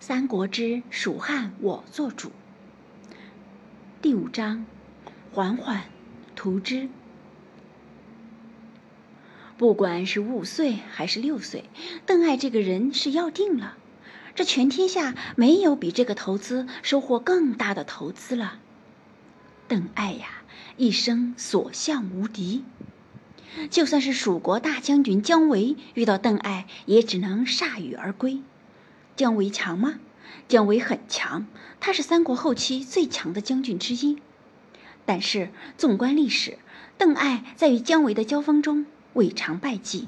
三国之蜀汉我做主。第五章，缓缓图之。不管是五岁还是六岁，邓艾这个人是要定了。这全天下没有比这个投资收获更大的投资了。邓艾呀，一生所向无敌。就算是蜀国大将军姜维遇到邓艾，也只能铩羽而归。姜维强吗？姜维很强，他是三国后期最强的将军之一。但是纵观历史，邓艾在与姜维的交锋中未尝败绩。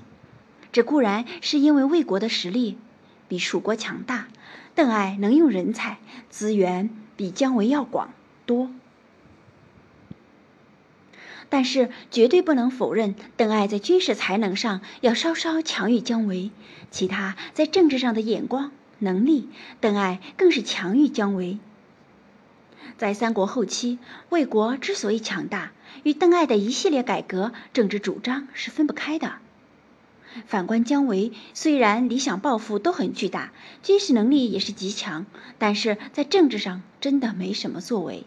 这固然是因为魏国的实力。比蜀国强大，邓艾能用人才资源比姜维要广多，但是绝对不能否认邓艾在军事才能上要稍稍强于姜维，其他在政治上的眼光能力，邓艾更是强于姜维。在三国后期，魏国之所以强大，与邓艾的一系列改革政治主张是分不开的。反观姜维，虽然理想抱负都很巨大，军事能力也是极强，但是在政治上真的没什么作为。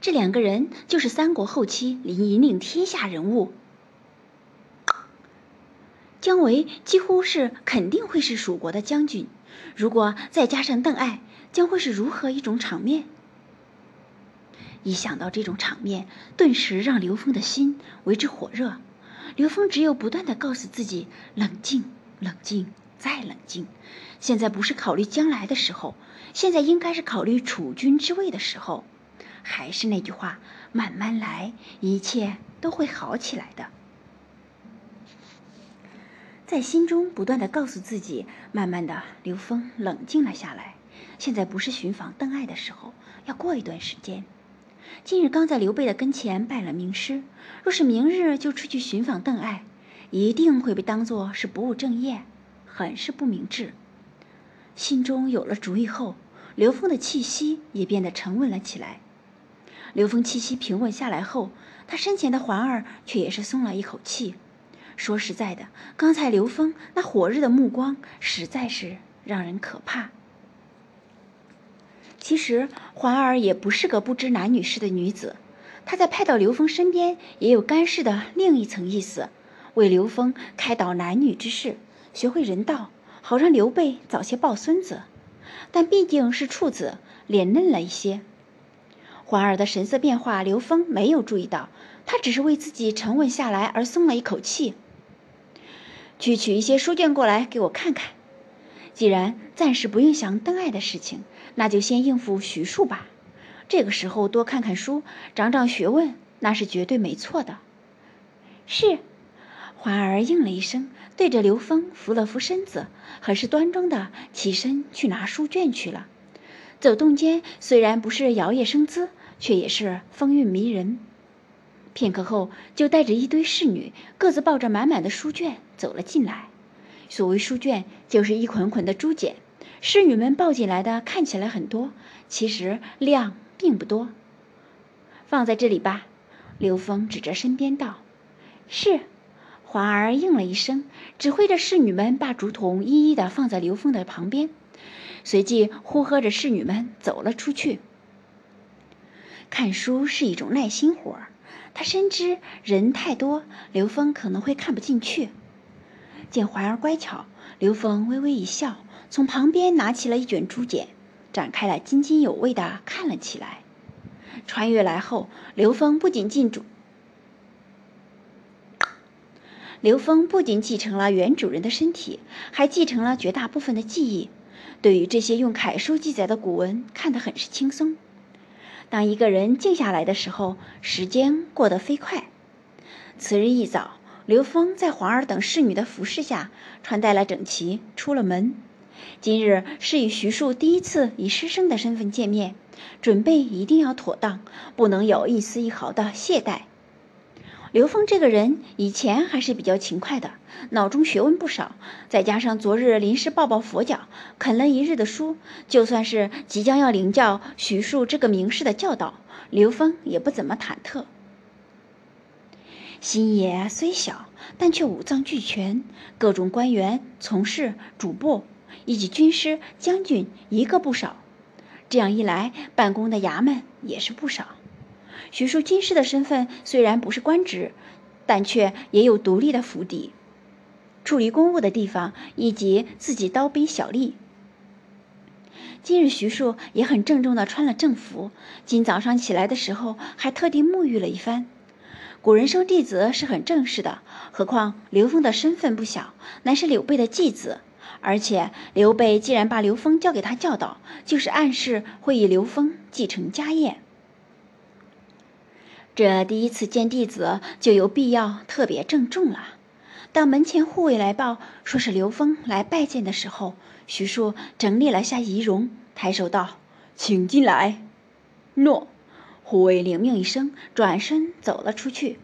这两个人就是三国后期引领天下人物。姜维几乎是肯定会是蜀国的将军，如果再加上邓艾，将会是如何一种场面？一想到这种场面，顿时让刘封的心为之火热。刘峰只有不断的告诉自己：冷静，冷静，再冷静。现在不是考虑将来的时候，现在应该是考虑储君之位的时候。还是那句话，慢慢来，一切都会好起来的。在心中不断的告诉自己，慢慢的，刘峰冷静了下来。现在不是寻访邓艾的时候，要过一段时间。今日刚在刘备的跟前拜了名师，若是明日就出去寻访邓艾，一定会被当作是不务正业，很是不明智。心中有了主意后，刘峰的气息也变得沉稳了起来。刘峰气息平稳下来后，他身前的环儿却也是松了一口气。说实在的，刚才刘峰那火热的目光实在是让人可怕。其实环儿也不是个不知男女事的女子，她在派到刘峰身边也有干事的另一层意思，为刘峰开导男女之事，学会人道，好让刘备早些抱孙子。但毕竟是处子，脸嫩了一些。环儿的神色变化，刘峰没有注意到，他只是为自己沉稳下来而松了一口气。去取一些书卷过来给我看看。既然暂时不用想邓艾的事情。那就先应付徐庶吧，这个时候多看看书，长长学问，那是绝对没错的。是，环儿应了一声，对着刘峰扶了扶身子，很是端庄的起身去拿书卷去了。走动间虽然不是摇曳生姿，却也是风韵迷人。片刻后，就带着一堆侍女，各自抱着满满的书卷走了进来。所谓书卷，就是一捆捆的竹简。侍女们抱进来的看起来很多，其实量并不多。放在这里吧，刘峰指着身边道：“是。”环儿应了一声，指挥着侍女们把竹筒一一的放在刘峰的旁边，随即呼喝着侍女们走了出去。看书是一种耐心活儿，他深知人太多，刘峰可能会看不进去。见怀儿乖巧，刘峰微微一笑。从旁边拿起了一卷竹简，展开了津津有味的看了起来。穿越来后，刘峰不仅进主，刘峰不仅继承了原主人的身体，还继承了绝大部分的记忆。对于这些用楷书记载的古文，看得很是轻松。当一个人静下来的时候，时间过得飞快。次日一早，刘峰在皇儿等侍女的服侍下，穿戴了整齐，出了门。今日是与徐庶第一次以师生的身份见面，准备一定要妥当，不能有一丝一毫的懈怠。刘峰这个人以前还是比较勤快的，脑中学问不少，再加上昨日临时抱抱佛脚，啃了一日的书，就算是即将要领教徐庶这个名士的教导，刘峰也不怎么忐忑。新野虽小，但却五脏俱全，各种官员、从事、主簿。以及军师、将军一个不少。这样一来，办公的衙门也是不少。徐庶军师的身份虽然不是官职，但却也有独立的府邸、处理公务的地方以及自己刀兵小吏。今日徐庶也很郑重地穿了正服，今早上起来的时候还特地沐浴了一番。古人收弟子是很正式的，何况刘封的身份不小，乃是刘备的继子。而且刘备既然把刘封交给他教导，就是暗示会以刘封继承家业。这第一次见弟子，就有必要特别郑重了。当门前护卫来报说是刘峰来拜见的时候，徐庶整理了下仪容，抬手道：“请进来。”诺。护卫领命一声，转身走了出去。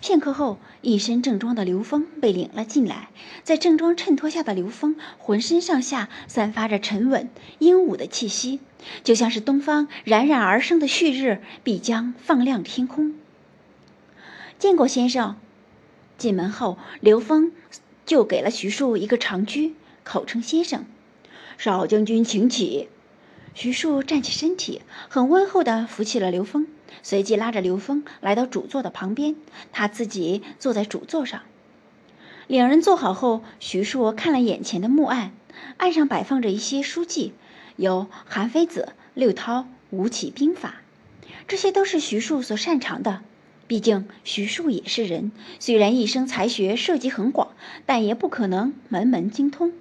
片刻后，一身正装的刘峰被领了进来。在正装衬托下的刘峰，浑身上下散发着沉稳英武的气息，就像是东方冉冉而生的旭日，必将放亮天空。见过先生。进门后，刘峰就给了徐庶一个长鞠，口称先生。少将军，请起。徐庶站起身体，很温厚地扶起了刘峰，随即拉着刘峰来到主座的旁边，他自己坐在主座上。两人坐好后，徐庶看了眼前的木案，案上摆放着一些书籍，有《韩非子》《六韬》《吴起兵法》，这些都是徐庶所擅长的。毕竟徐庶也是人，虽然一生才学涉及很广，但也不可能门门精通。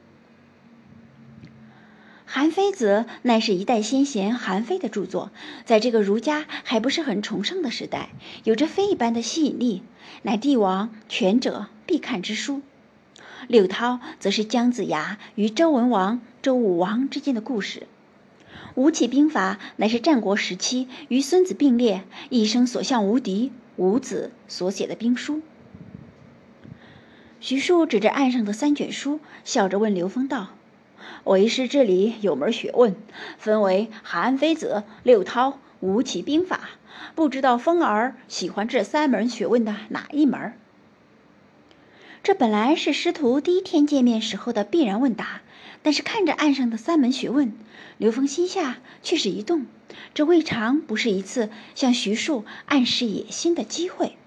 韩非子乃是一代先贤韩非的著作，在这个儒家还不是很崇尚的时代，有着非一般的吸引力，乃帝王权者必看之书。柳涛则是姜子牙与周文王、周武王之间的故事。吴起兵法乃是战国时期与孙子并列，一生所向无敌，伍子所写的兵书。徐庶指着案上的三卷书，笑着问刘封道。为师这里有门学问，分为韩非子、六韬、吴起兵法，不知道风儿喜欢这三门学问的哪一门？这本来是师徒第一天见面时候的必然问答，但是看着案上的三门学问，刘峰心下却是一动，这未尝不是一次向徐庶暗示野心的机会。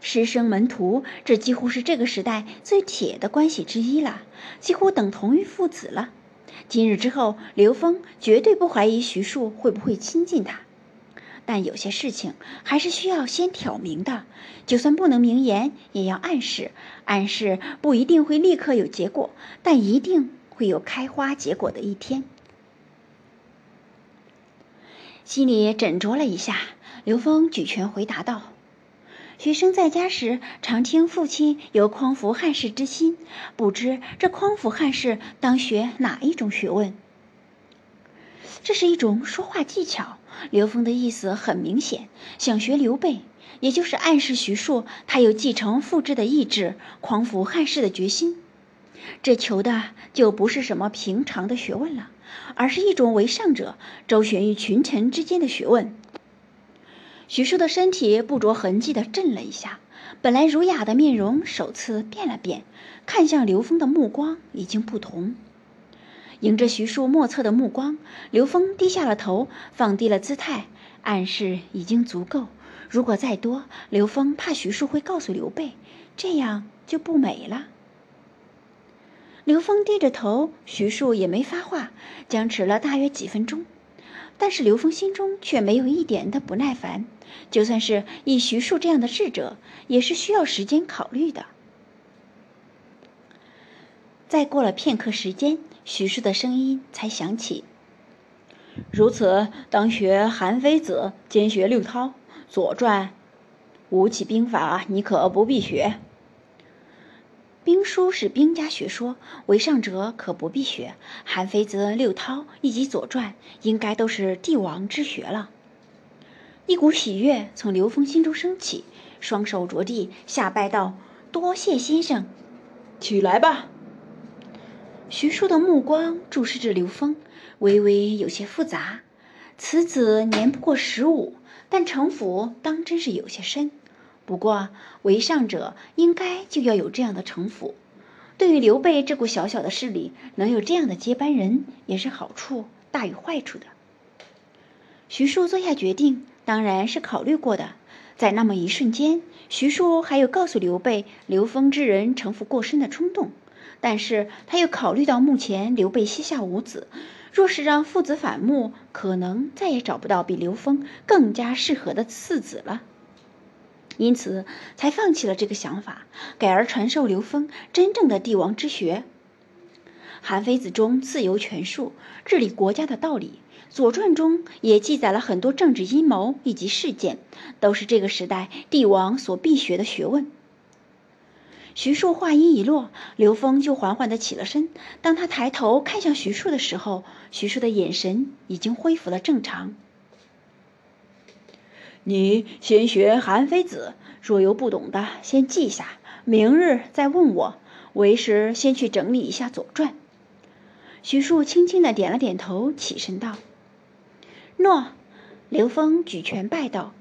师生门徒，这几乎是这个时代最铁的关系之一了，几乎等同于父子了。今日之后，刘峰绝对不怀疑徐庶会不会亲近他，但有些事情还是需要先挑明的，就算不能明言，也要暗示。暗示不一定会立刻有结果，但一定会有开花结果的一天。心里斟酌了一下，刘峰举拳回答道。学生在家时，常听父亲有匡扶汉室之心，不知这匡扶汉室当学哪一种学问？这是一种说话技巧。刘峰的意思很明显，想学刘备，也就是暗示徐庶他有继承父志的意志，匡扶汉室的决心。这求的就不是什么平常的学问了，而是一种为上者周旋于群臣之间的学问。徐庶的身体不着痕迹地震了一下，本来儒雅的面容首次变了变，看向刘峰的目光已经不同。迎着徐庶莫测的目光，刘峰低下了头，放低了姿态，暗示已经足够。如果再多，刘峰怕徐庶会告诉刘备，这样就不美了。刘峰低着头，徐庶也没发话，僵持了大约几分钟。但是刘峰心中却没有一点的不耐烦，就算是以徐庶这样的智者，也是需要时间考虑的。再过了片刻时间，徐庶的声音才响起：“如此，当学韩非子，兼学六韬、左传、吴起兵法，你可不必学。”兵书是兵家学说，为上者可不必学。韩非子、六韬以及左传，应该都是帝王之学了。一股喜悦从刘峰心中升起，双手着地，下拜道：“多谢先生，起来吧。”徐庶的目光注视着刘峰，微微有些复杂。此子年不过十五，但城府当真是有些深。不过，为上者应该就要有这样的城府。对于刘备这股小小的势力，能有这样的接班人，也是好处大于坏处的。徐庶做下决定，当然是考虑过的。在那么一瞬间，徐庶还有告诉刘备刘封之人城府过深的冲动，但是他又考虑到目前刘备膝下无子，若是让父子反目，可能再也找不到比刘封更加适合的次子了。因此，才放弃了这个想法，改而传授刘封真正的帝王之学。韩非子中自由权术、治理国家的道理，《左传》中也记载了很多政治阴谋以及事件，都是这个时代帝王所必学的学问。徐庶话音一落，刘峰就缓缓地起了身。当他抬头看向徐庶的时候，徐庶的眼神已经恢复了正常。你先学韩非子，若有不懂的，先记下，明日再问我。为师先去整理一下《左传》。徐庶轻轻的点了点头，起身道：“诺。”刘峰举拳拜道。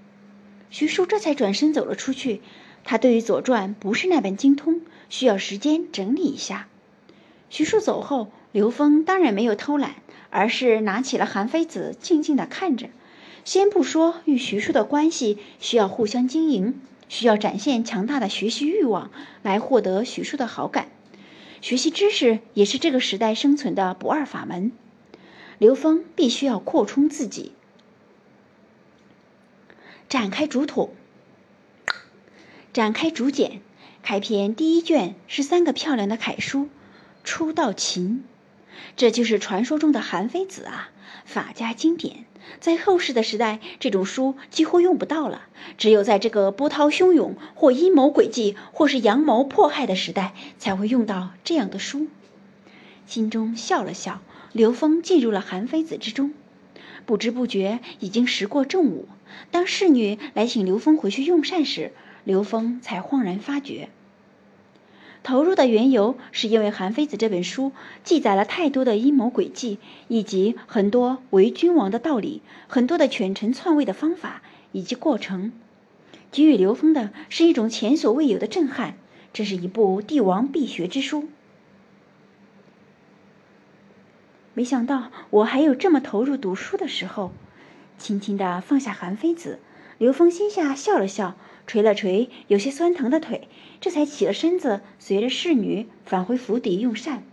徐庶这才转身走了出去。他对于《左传》不是那般精通，需要时间整理一下。徐庶走后，刘峰当然没有偷懒，而是拿起了韩非子，静静的看着。先不说与徐庶的关系需要互相经营，需要展现强大的学习欲望来获得徐庶的好感。学习知识也是这个时代生存的不二法门。刘峰必须要扩充自己。展开竹筒，展开竹简，开篇第一卷是三个漂亮的楷书，《初道秦》，这就是传说中的韩非子啊，法家经典。在后世的时代，这种书几乎用不到了。只有在这个波涛汹涌、或阴谋诡计，或是阳谋迫害的时代，才会用到这样的书。心中笑了笑，刘峰进入了韩非子之中。不知不觉已经时过正午。当侍女来请刘峰回去用膳时，刘峰才恍然发觉。投入的缘由，是因为《韩非子》这本书记载了太多的阴谋诡计，以及很多为君王的道理，很多的权臣篡位的方法以及过程，给予刘峰的是一种前所未有的震撼。这是一部帝王必学之书。没想到我还有这么投入读书的时候，轻轻地放下《韩非子》，刘峰心下笑了笑。捶了捶有些酸疼的腿，这才起了身子，随着侍女返回府邸用膳。